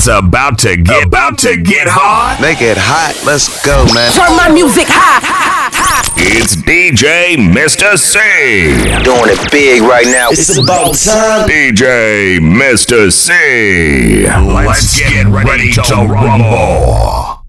It's about to get about to get hot. Make it hot. Let's go, man. Turn my music high. high, high. It's DJ Mr. C. Doing it big right now. It's about time. DJ Mr. C. Let's get ready to rumble.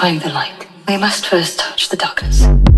Find the light, we must first touch the darkness.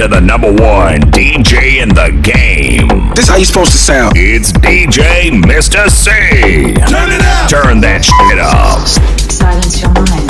to the number one DJ in the game. This how you supposed to sound. It's DJ Mr. C. Turn it up. Turn that shit up. Silence your mind.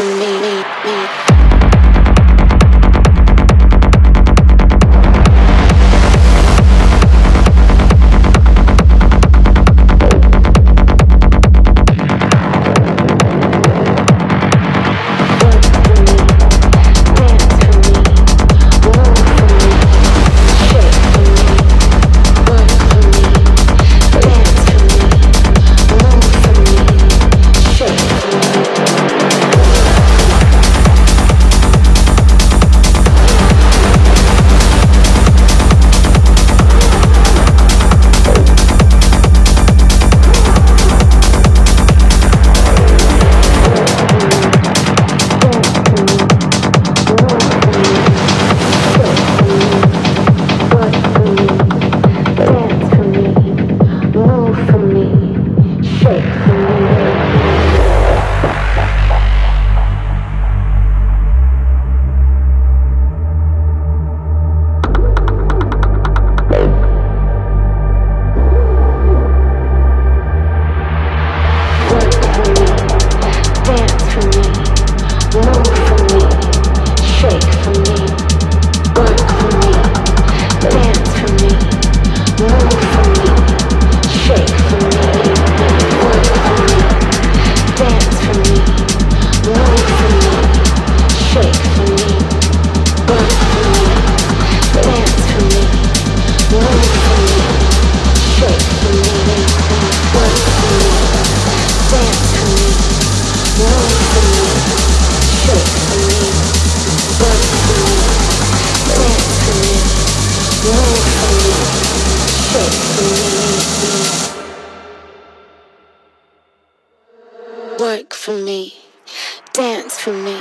me, me, me. For me, dance for me.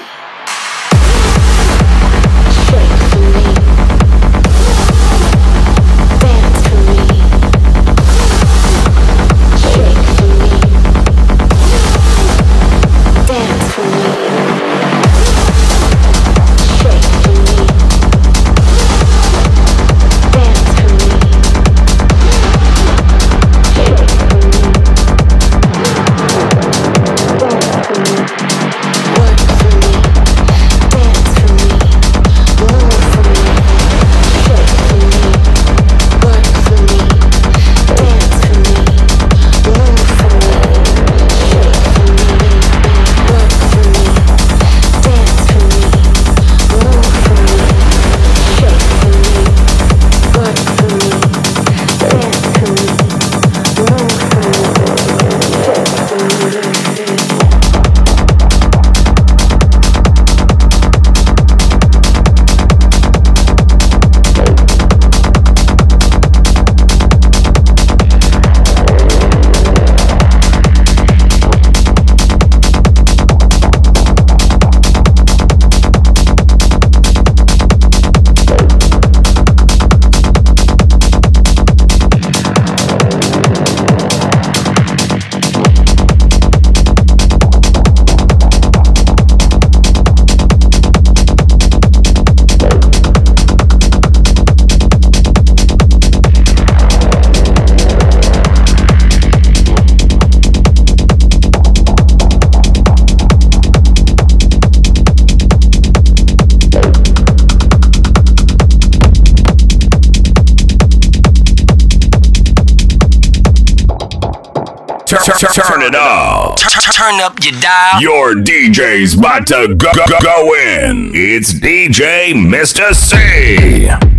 Turn it up. Turn up your dial. Your DJ's about to go, go, go in. It's DJ Mr. C.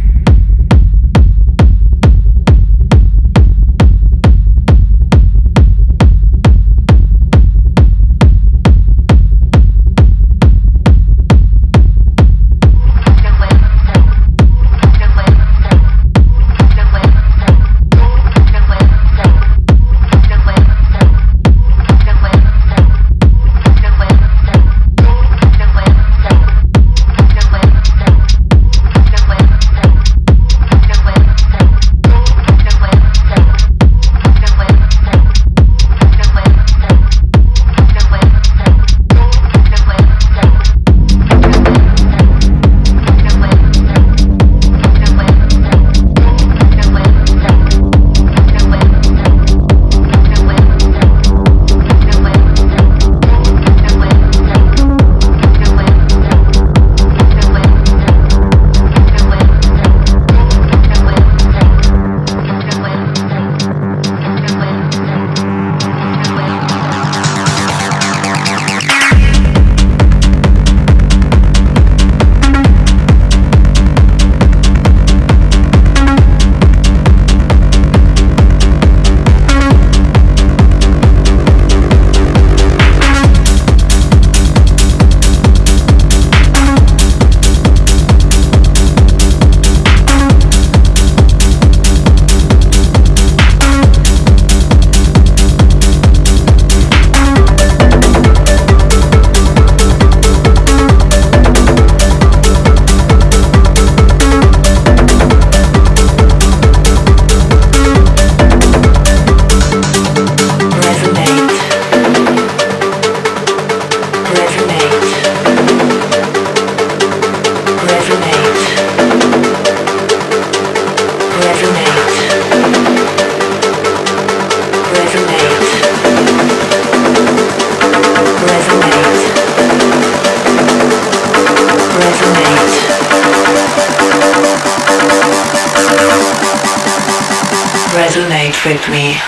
me.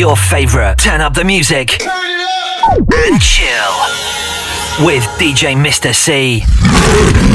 your favorite. Turn up the music and chill with DJ Mr. C.